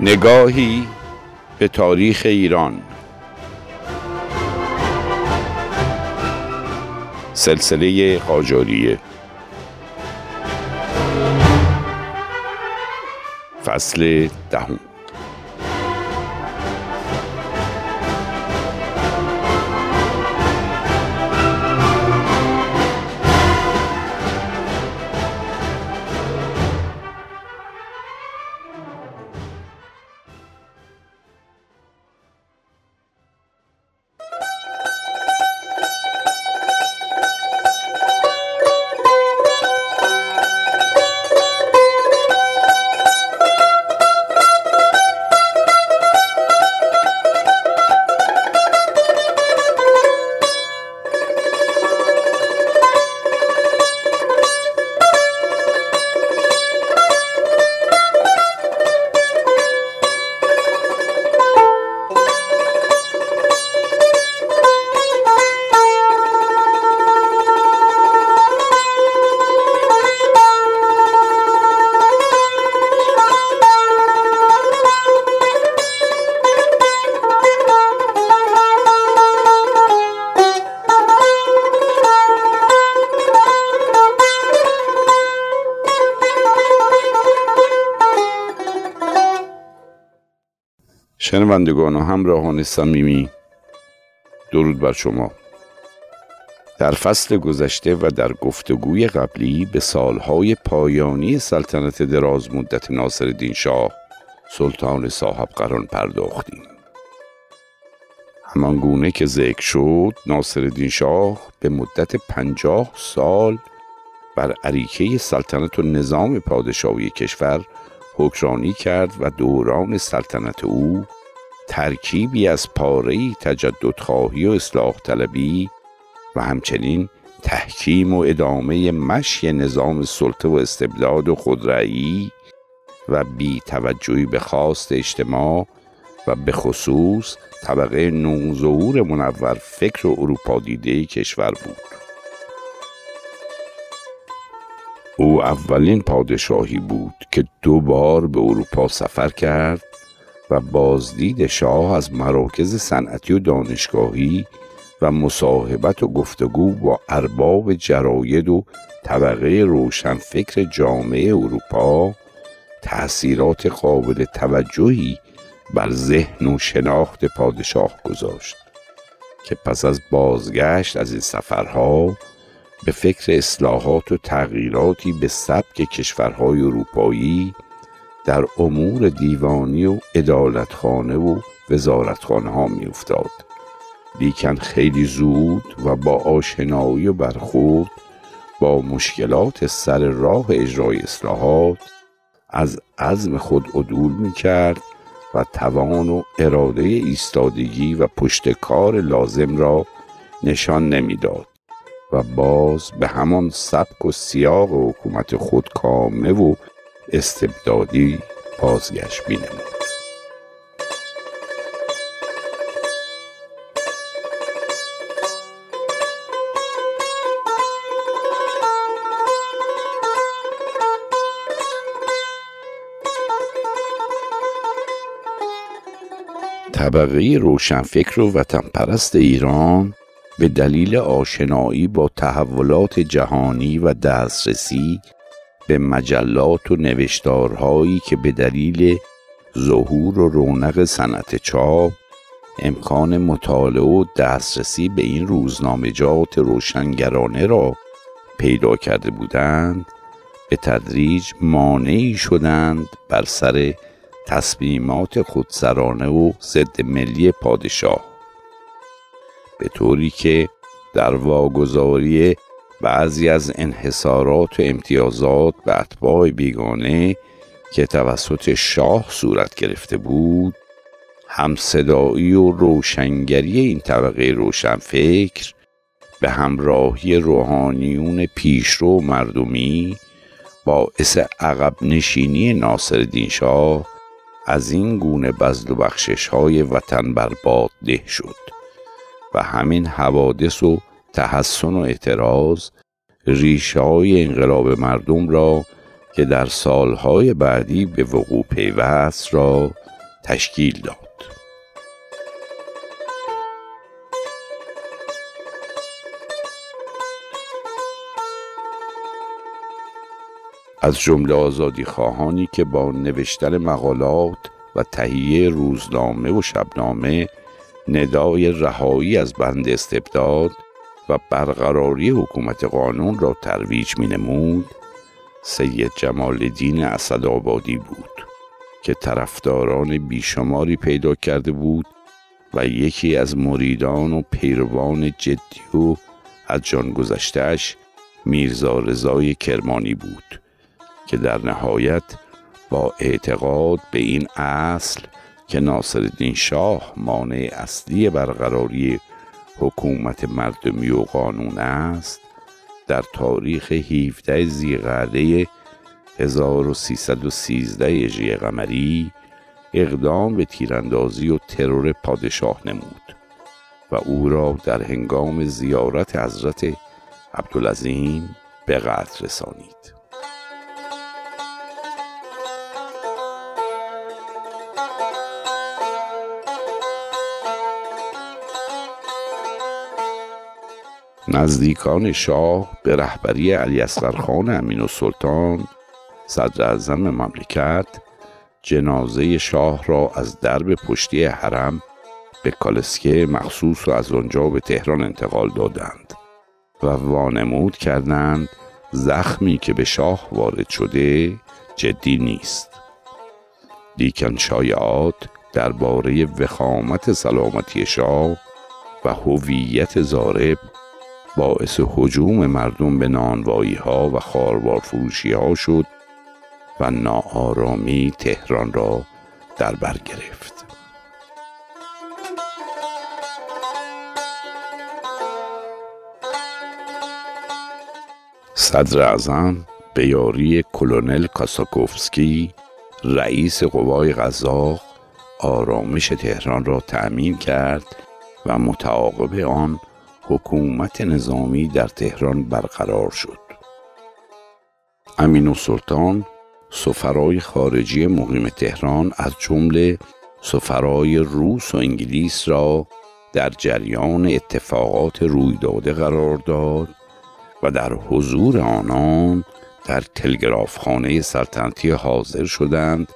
نگاهی به تاریخ ایران. سلسله قاجاریه. فصل دهم. شنوندگان و همراهان صمیمی درود بر شما. در فصل گذشته و در گفتگوی قبلی به سالهای پایانی سلطنت دراز مدت ناصر شاه سلطان صاحب قران پرداختیم. همان گونه که ذکر شد ناصر شاه به مدت پنجاه سال بر عریکه سلطنت و نظام پادشاهی کشور حکرانی کرد و دوران سلطنت او ترکیبی از پاره تجددخواهی و اصلاح طلبی و همچنین تحکیم و ادامه مشی نظام سلطه و استبداد و خودرأیی و بی توجهی به خواست اجتماع و به خصوص طبقه نوظهور منور فکر و اروپا دیده کشور بود. او اولین پادشاهی بود که دو بار به اروپا سفر کرد و بازدید شاه از مراکز صنعتی و دانشگاهی و مصاحبت و گفتگو با ارباب جراید و طبقه روشنفکر جامعه اروپا تأثیرات قابل توجهی بر ذهن و شناخت پادشاه گذاشت که پس از بازگشت از این سفرها به فکر اصلاحات و تغییراتی به سبک کشورهای اروپایی در امور دیوانی و ادالتخانه و وزارتخانه ها می افتاد. لیکن خیلی زود و با آشنایی و برخورد با مشکلات سر راه اجرای اصلاحات از عزم خود عدول می کرد و توان و اراده ایستادگی و پشت کار لازم را نشان نمی‌داد و باز به همان سبک و سیاق حکومت خود کامه و استبدادی بازگشت بینمود طبقه روشنفکر و وطن پرست ایران به دلیل آشنایی با تحولات جهانی و دسترسی به مجلات و نوشتارهایی که به دلیل ظهور و رونق صنعت چاپ امکان مطالعه و دسترسی به این روزنامجات روشنگرانه را پیدا کرده بودند به تدریج مانعی شدند بر سر تصمیمات خودسرانه و ضد ملی پادشاه. به طوری که در واگذاری بعضی از انحصارات و امتیازات به اتباع بیگانه که توسط شاه صورت گرفته بود همصدایی و روشنگری این طبقه روشنفکر به همراهی روحانیون پیشرو مردمی باعث عقب نشینی ناصر شاه از این گونه بزل و بخشش های وطن برباد ده شد و همین حوادث و تحسن و اعتراض ریشه های انقلاب مردم را که در سالهای بعدی به وقوع پیوست را تشکیل داد. از جمله آزادی خواهانی که با نوشتن مقالات و تهیه روزنامه و شبنامه ندای رهایی از بند استبداد و برقراری حکومت قانون را ترویج می نمود سید جمال الدین اسدآبادی بود که طرفداران بیشماری پیدا کرده بود و یکی از مریدان و پیروان جدی و از جان گذشتهش میرزا رضای کرمانی بود که در نهایت با اعتقاد به این اصل که ناصرالدین شاه مانع اصلی برقراری حکومت مردمی و قانون است در تاریخ 17 زیقعده 1313 هجری قمری اقدام به تیراندازی و ترور پادشاه نمود و او را در هنگام زیارت حضرت عبدالعظیم به قتل رسانید. نزدیکان شاه به رهبری علی خان امین سلطان صدر اعظم مملکت جنازه شاه را از درب پشتی حرم به کالسکه مخصوص و از آنجا به تهران انتقال دادند و وانمود کردند زخمی که به شاه وارد شده جدی نیست. لیکن شایعات درباره وخامت سلامتی شاه و هویت زارب باعث حجوم مردم به نانوایی ها و خاربار فروشی ها شد و ناآرامی تهران را در بر گرفت. صدر اعظم به یاری کلونل کاساکوفسکی رئیس قوای غذا آرامش تهران را تأمین کرد و متعاقب آن حکومت نظامی در تهران برقرار شد. امین سلطان سفرای خارجی مقیم تهران از جمله سفرای روس و انگلیس را در جریان اتفاقات رویداده قرار داد و در حضور آنان در تلگرافخانه سلطنتی حاضر شدند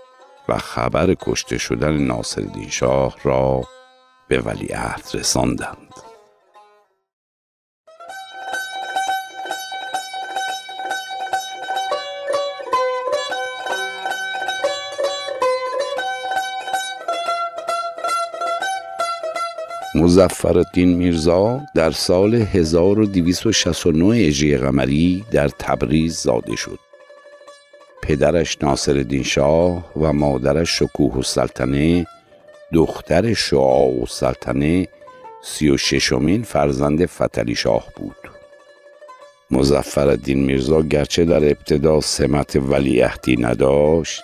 و خبر کشته شدن ناصرالدین شاه را به ولیعهد رساندند. مزفرالدین میرزا در سال 1269 هجری قمری در تبریز زاده شد. پدرش ناصرالدین شاه و مادرش شکوه السلطنه دختر شعاع السلطنه سی و ششمین فرزند فتلی شاه بود. مزفرالدین میرزا گرچه در ابتدا سمت ولیعهدی نداشت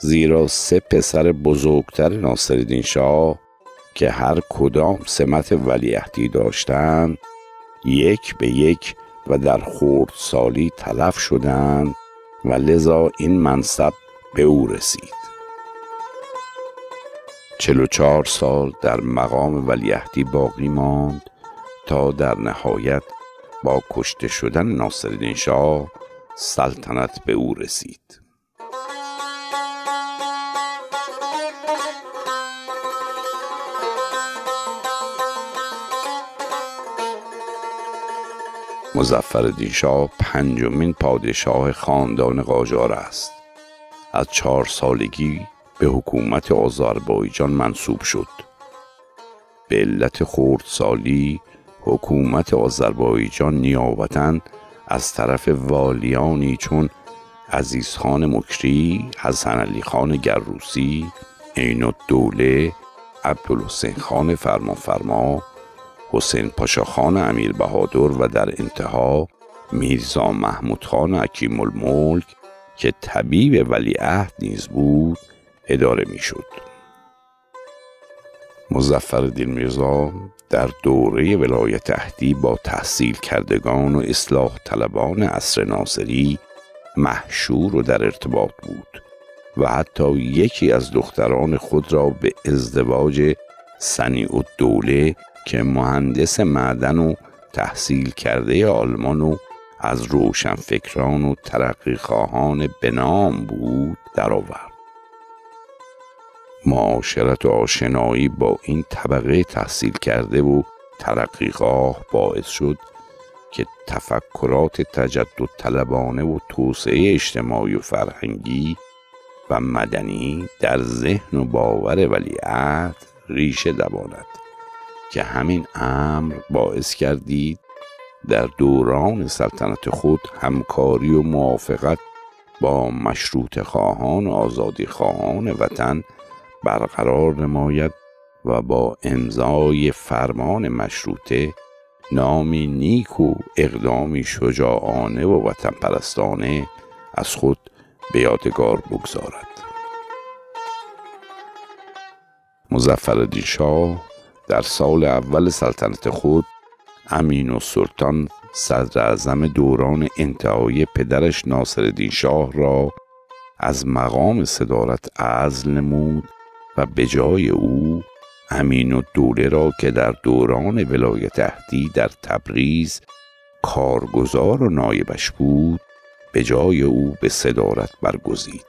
زیرا سه پسر بزرگتر ناصرالدین شاه که هر کدام سمت ولیعهدی داشتند یک به یک و در خورد سالی تلف شدند و لذا این منصب به او رسید. چلو چهار سال در مقام ولیعهدی باقی ماند تا در نهایت با کشته شدن ناصرالدین شاه سلطنت به او رسید. مزفر شاه پنجمین پادشاه خاندان قاجار است. از چهار سالگی به حکومت آذربایجان منصوب شد. به علت سالی حکومت آذربایجان نیابتا از طرف والیانی چون عزیزخان مکری، حسن علی خان گروسی، عین الدوله، عبدالحسین خان فرمانفرما حسین پاشاخان امیر بهادر و در انتها میرزا محمود خان حکیم الملک که طبیب ولیعهد نیز بود اداره می‌شد. مزفر میرزا در دوره ولایت اهدی با تحصیل کردگان و اصلاح طلبان عصر ناصری محشور و در ارتباط بود و حتی یکی از دختران خود را به ازدواج سنی و دوله که مهندس معدن و تحصیل کرده آلمان و از روشنفکران و ترقی خواهان بنام بود درآورد. معاشرت و آشنایی با این طبقه تحصیل کرده و ترقیقاه باعث شد که تفکرات تجدد طلبانه و توسعه اجتماعی و فرهنگی و مدنی در ذهن و باور ولیعهد ریشه دواند که همین امر باعث کردید در دوران سلطنت خود همکاری و موافقت با مشروط خواهان و آزادی خواهان وطن برقرار نماید و با امضای فرمان مشروطه نامی نیک و اقدامی شجاعانه و وطن پرستانه از خود به یادگار بگذارد. مزفر شاه در سال اول سلطنت خود امین و سلطان صدر اعظم دوران انتهای پدرش ناصر شاه را از مقام صدارت عزل نمود و به جای او امین و دوله را که در دوران ولایت اهدی در تبریز کارگزار و نایبش بود به جای او به صدارت برگزید.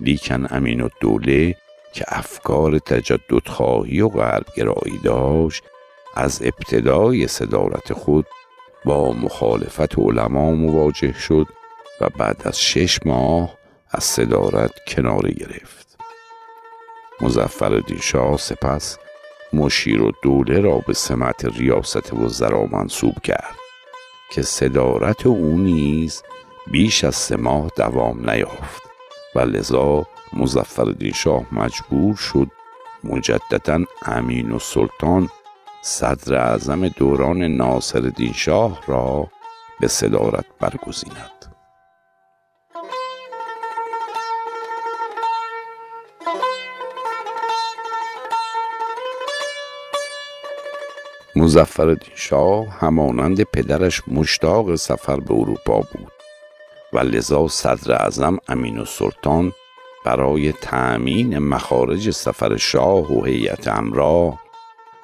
لیکن امین و دوله که افکار تجدد خواهی و غربگرایی داشت از ابتدای صدارت خود با مخالفت علما مواجه شد و بعد از شش ماه از صدارت کناره گرفت. مزفر شاه سپس مشیر و دوله را به سمت ریاست وزرا منصوب کرد که صدارت او نیز بیش از سه ماه دوام نیافت و لذا مزفر شاه مجبور شد مجددا امین و سلطان صدر اعظم دوران ناصر شاه را به صدارت برگزیند. مزفر شاه همانند پدرش مشتاق سفر به اروپا بود و لذا صدر اعظم امین و سلطان برای تأمین مخارج سفر شاه و هیئت امراه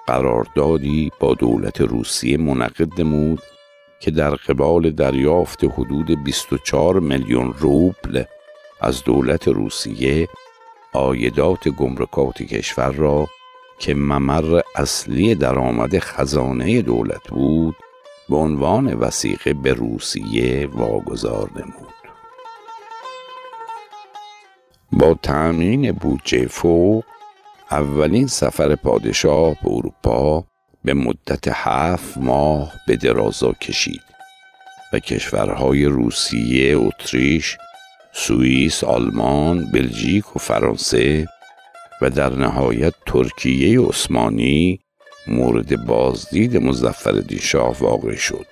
قراردادی با دولت روسیه منعقد نمود که در قبال دریافت حدود 24 میلیون روبل از دولت روسیه آیدات گمرکات کشور را که ممر اصلی درآمد خزانه دولت بود به عنوان وسیقه به روسیه واگذار نمود. با تأمین بودجه فوق اولین سفر پادشاه به اروپا به مدت هفت ماه به درازا کشید و کشورهای روسیه، اتریش، سوئیس، آلمان، بلژیک و فرانسه و در نهایت ترکیه عثمانی مورد بازدید مزفر شاه واقع شد.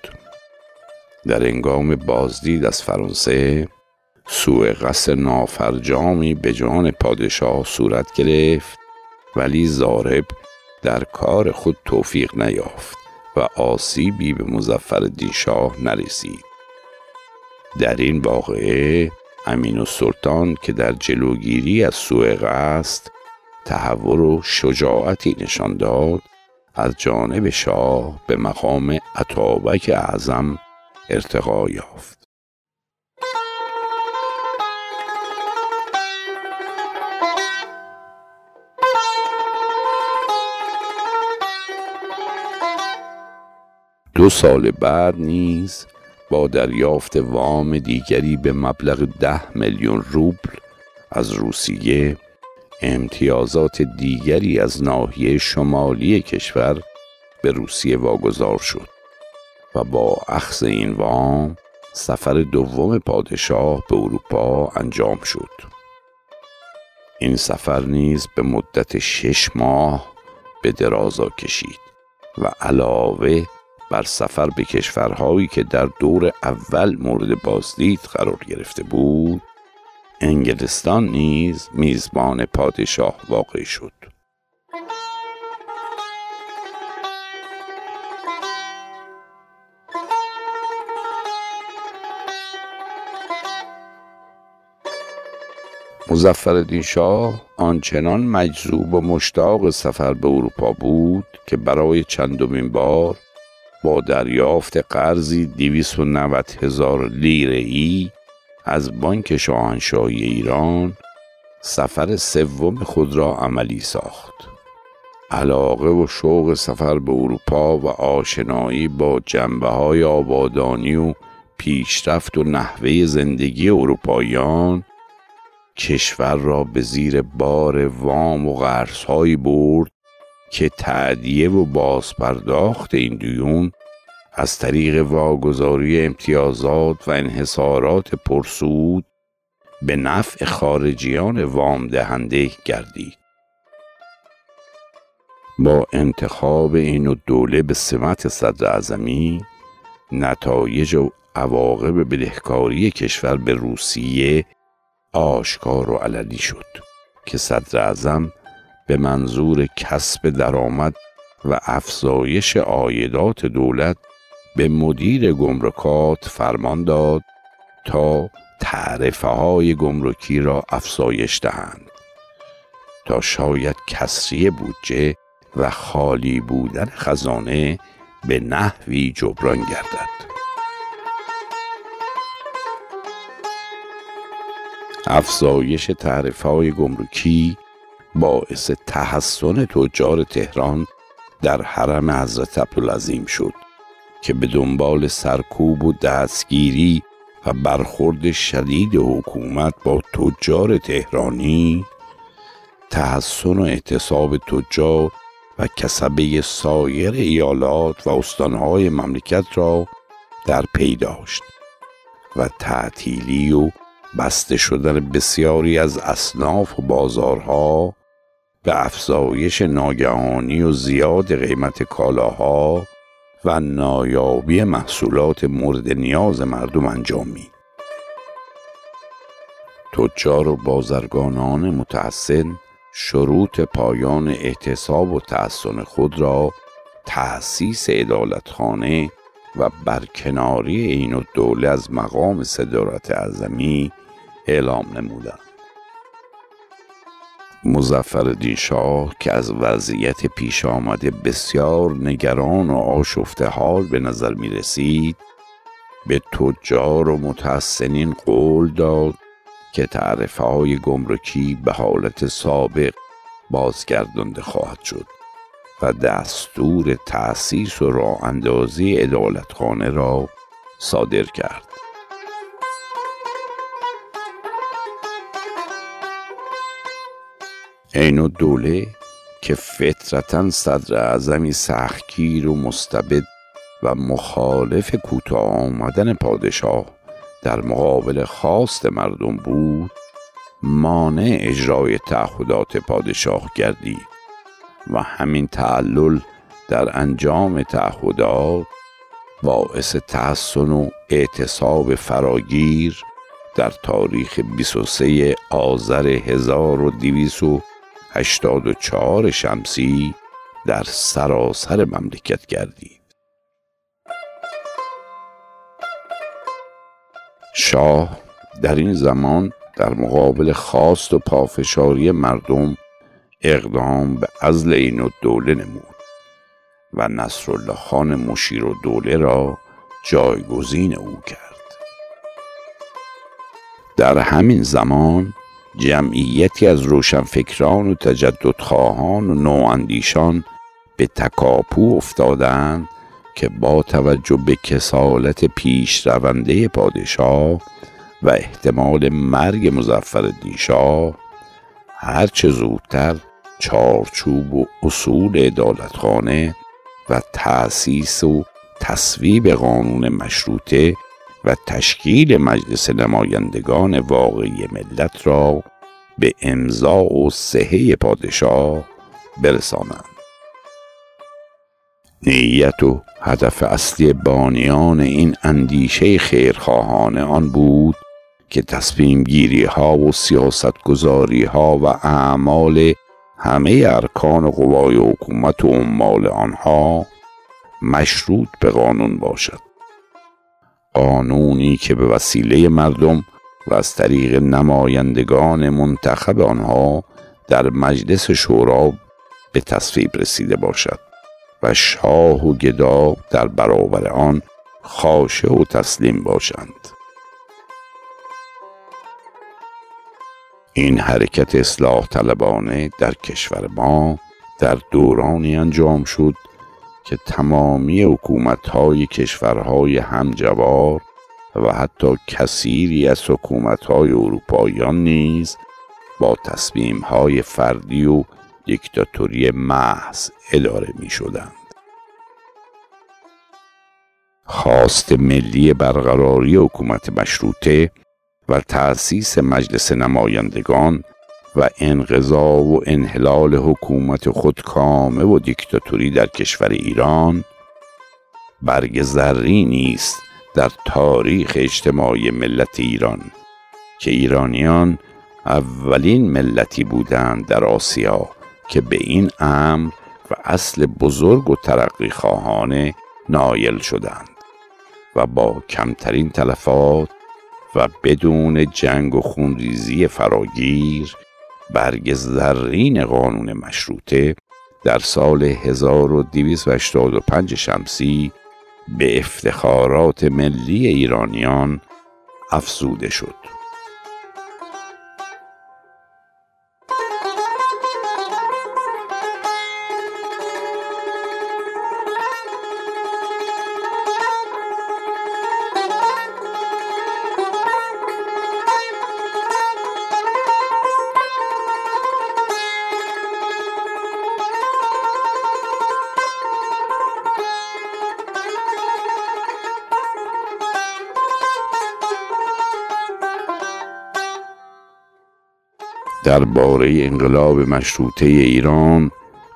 در انگام بازدید از فرانسه سوء قصد نافرجامی به جان پادشاه صورت گرفت ولی زارب در کار خود توفیق نیافت و آسیبی به مزفر شاه نرسید. در این واقعه امین و سلطان که در جلوگیری از سوء قصد تحور و شجاعتی نشان داد از جانب شاه به مقام عطابک اعظم ارتقا یافت. دو سال بعد نیز با دریافت وام دیگری به مبلغ ده میلیون روبل از روسیه امتیازات دیگری از ناحیه شمالی کشور به روسیه واگذار شد و با اخذ این وام سفر دوم پادشاه به اروپا انجام شد. این سفر نیز به مدت شش ماه به درازا کشید و علاوه بر سفر به کشورهایی که در دور اول مورد بازدید قرار گرفته بود انگلستان نیز میزبان پادشاه واقع شد. مزفر شاه آنچنان مجذوب و مشتاق سفر به اروپا بود که برای چندمین بار با دریافت قرضی دیویس و هزار لیره ای از بانک شاهنشاهی ایران سفر سوم خود را عملی ساخت. علاقه و شوق سفر به اروپا و آشنایی با جنبه های آبادانی و پیشرفت و نحوه زندگی اروپاییان کشور را به زیر بار وام و قرضهایی برد که تعدیه و بازپرداخت این دیون از طریق واگذاری امتیازات و انحصارات پرسود به نفع خارجیان وام دهنده گردید. با انتخاب این دوله به سمت صدر اعظمی نتایج و عواقب بدهکاری کشور به روسیه آشکار و علنی شد که صدر اعظم به منظور کسب درآمد و افزایش عایدات دولت به مدیر گمرکات فرمان داد تا تعرفه های گمرکی را افزایش دهند. تا شاید کسری بودجه و خالی بودن خزانه به نحوی جبران گردد. افزایش تعرفه های گمرکی باعث تحسن تجار تهران در حرم حضرت عبدالعظیم شد که به دنبال سرکوب و دستگیری و برخورد شدید حکومت با تجار تهرانی تحسن و اعتصاب تجار و کسبه سایر ایالات و استانهای مملکت را در پی داشت و تعطیلی و بسته شدن بسیاری از اصناف و بازارها به افزایش ناگهانی و زیاد قیمت کالاها و نایابی محصولات مورد نیاز مردم انجامی تجار و بازرگانان متحسن شروط پایان احتساب و تحسن خود را تأسیس عدالتخانه و برکناری این و دوله از مقام صدارت اعظمی اعلام نمودند. مزفر شاه که از وضعیت پیش آمده بسیار نگران و آشفته حال به نظر می رسید به تجار و متحسنین قول داد که تعرفه های گمرکی به حالت سابق بازگردانده خواهد شد و دستور تأسیس و راه اندازی عدالتخانه را صادر کرد. عین دوله که فطرتا صدر اعظمی سختگیر و مستبد و مخالف کوتاه آمدن پادشاه در مقابل خواست مردم بود مانع اجرای تعهدات پادشاه گردید و همین تعلل در انجام تعهدات باعث تحسن و اعتصاب فراگیر در تاریخ 23 آذر 1284 شمسی در سراسر مملکت گردید. شاه در این زمان در مقابل خواست و پافشاری مردم اقدام به ازل این و دوله نمود و نصرالله خان مشیر و دوله را جایگزین او کرد. در همین زمان جمعیتی از روشنفکران و تجددخواهان و نواندیشان به تکاپو افتادند که با توجه به کسالت پیش رونده پادشاه و احتمال مرگ مزفر شاه هرچه زودتر چارچوب و اصول عدالتخانه و تأسیس و تصویب قانون مشروطه و تشکیل مجلس نمایندگان واقعی ملت را به امضا و صحه پادشاه برسانند. نیت و هدف اصلی بانیان این اندیشه خیرخواهانه آن بود که تصمیم گیری ها و سیاست گذاری ها و اعمال همه ارکان قوای حکومت و عمال آنها مشروط به قانون باشد. قانونی که به وسیله مردم و از طریق نمایندگان منتخب آنها در مجلس شورا به تصویب رسیده باشد و شاه و گدا در برابر آن خاشه و تسلیم باشند. این حرکت اصلاح طلبانه در کشور ما در دورانی انجام شد که تمامی حکومتهای کشورهای همجوار و حتی کثیری از حکومتهای اروپاییان نیز با تصمیمهای فردی و دیکتاتوری محض اداره می شدند. خواست ملی برقراری حکومت مشروطه و تأسیس مجلس نمایندگان و انقضا و انحلال حکومت خودکامه و دیکتاتوری در کشور ایران برگ زرینی نیست در تاریخ اجتماعی ملت ایران که ایرانیان اولین ملتی بودند در آسیا که به این امر و اصل بزرگ و ترقی خواهانه نایل شدند و با کمترین تلفات و بدون جنگ و خونریزی فراگیر برگ زرین قانون مشروطه در سال 1285 شمسی به افتخارات ملی ایرانیان افزوده شد. درباره انقلاب مشروطه ایران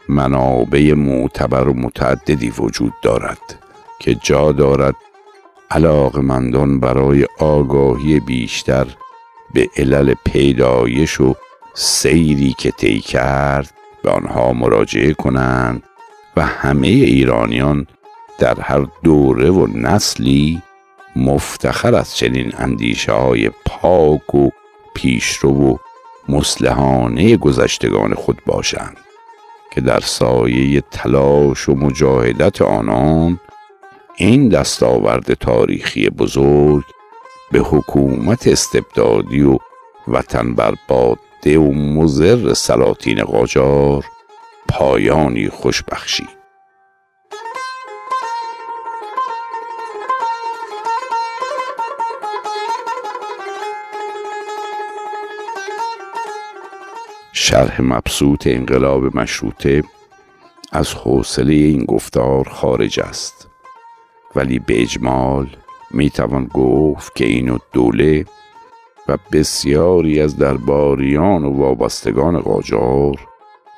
منابع معتبر و متعددی وجود دارد که جا دارد علاقمندان برای آگاهی بیشتر به علل پیدایش و سیری که طی کرد به آنها مراجعه کنند و همه ایرانیان در هر دوره و نسلی مفتخر از چنین اندیشه های پاک و پیشرو و مسلحانه گذشتگان خود باشند که در سایه تلاش و مجاهدت آنان این دستاورد تاریخی بزرگ به حکومت استبدادی و وطن برباده و مزر سلاطین قاجار پایانی خوش بخشید. شرح مبسوط انقلاب مشروطه از حوصله این گفتار خارج است. ولی به اجمال می توان گفت که این دوله و بسیاری از درباریان و وابستگان قاجار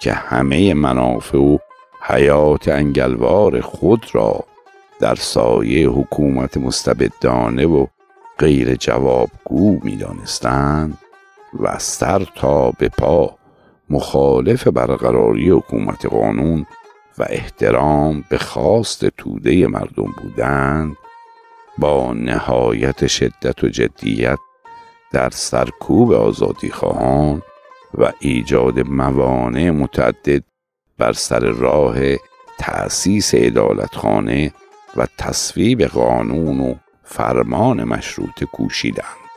که همه منافع و حیات انگلوار خود را در سایه حکومت مستبدانه و غیر جوابگو می دانستند و سر تا به پا مخالف برقراری حکومت قانون و احترام به خواست توده مردم بودند با نهایت شدت و جدیت در سرکوب آزادی خواهان و ایجاد موانع متعدد بر سر راه تأسیس عدالتخانه و تصویب قانون و فرمان مشروط کوشیدند.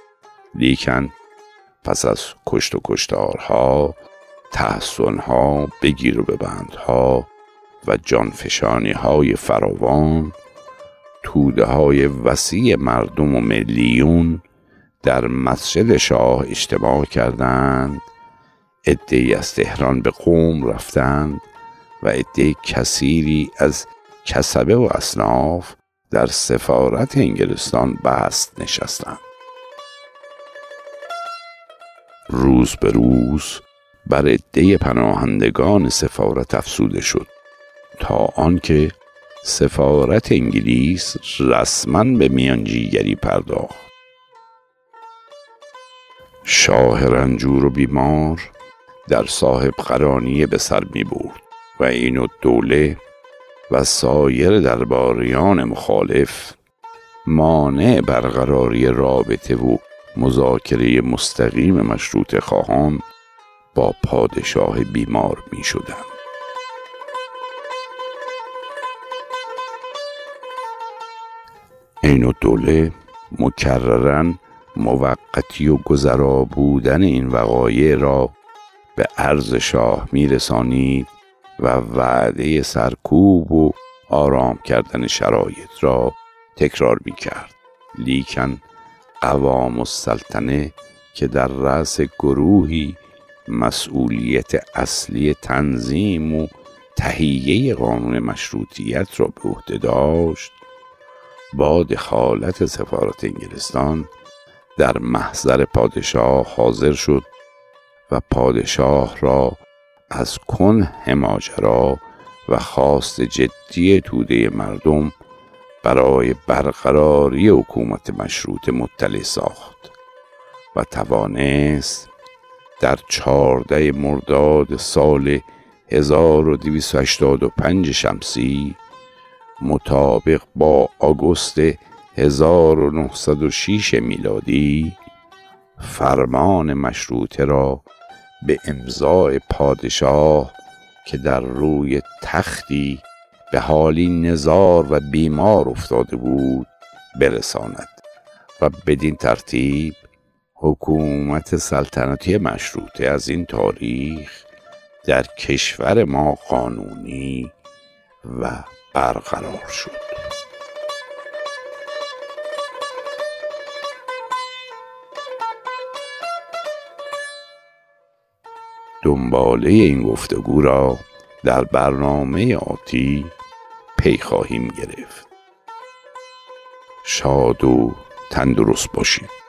لیکن پس از کشت و کشتارها تحسنها بگیر و ببندها و جانفشانی های فراوان توده های وسیع مردم و ملیون در مسجد شاه اجتماع کردند عدهای از تهران به قوم رفتند و عده کثیری از کسبه و اصناف در سفارت انگلستان بست نشستند. روز به روز بر عده پناهندگان سفارت افسوده شد تا آنکه سفارت انگلیس رسما به میانجیگری پرداخت. شاه رنجور و بیمار در صاحب قرانیه به سر می برد و این و دوله و سایر درباریان مخالف مانع برقراری رابطه و مذاکره مستقیم مشروط خواهان با پادشاه بیمار می شدن. این دوله مکررن موقتی و گذرا بودن این وقایع را به عرض شاه میرسانید و وعده سرکوب و آرام کردن شرایط را تکرار می کرد لیکن قوام السلطنه که در رأس گروهی مسئولیت اصلی تنظیم و تهیه قانون مشروطیت را به عهده داشت. با دخالت سفارت انگلستان در محضر پادشاه حاضر شد و پادشاه را از کن ماجرا و خواست جدی توده مردم برای برقراری حکومت مشروط مطلع ساخت و توانست در چهارده مرداد سال 1285 شمسی مطابق با آگوست 1906 میلادی فرمان مشروطه را به امضای پادشاه که در روی تختی به حالی نزار و بیمار افتاده بود برساند. و بدین ترتیب حکومت سلطنتی مشروطه از این تاریخ در کشور ما قانونی و برقرار شد. دنباله این گفتگو را در برنامه آتی پی خواهیم گرفت. شاد و تندرست باشید.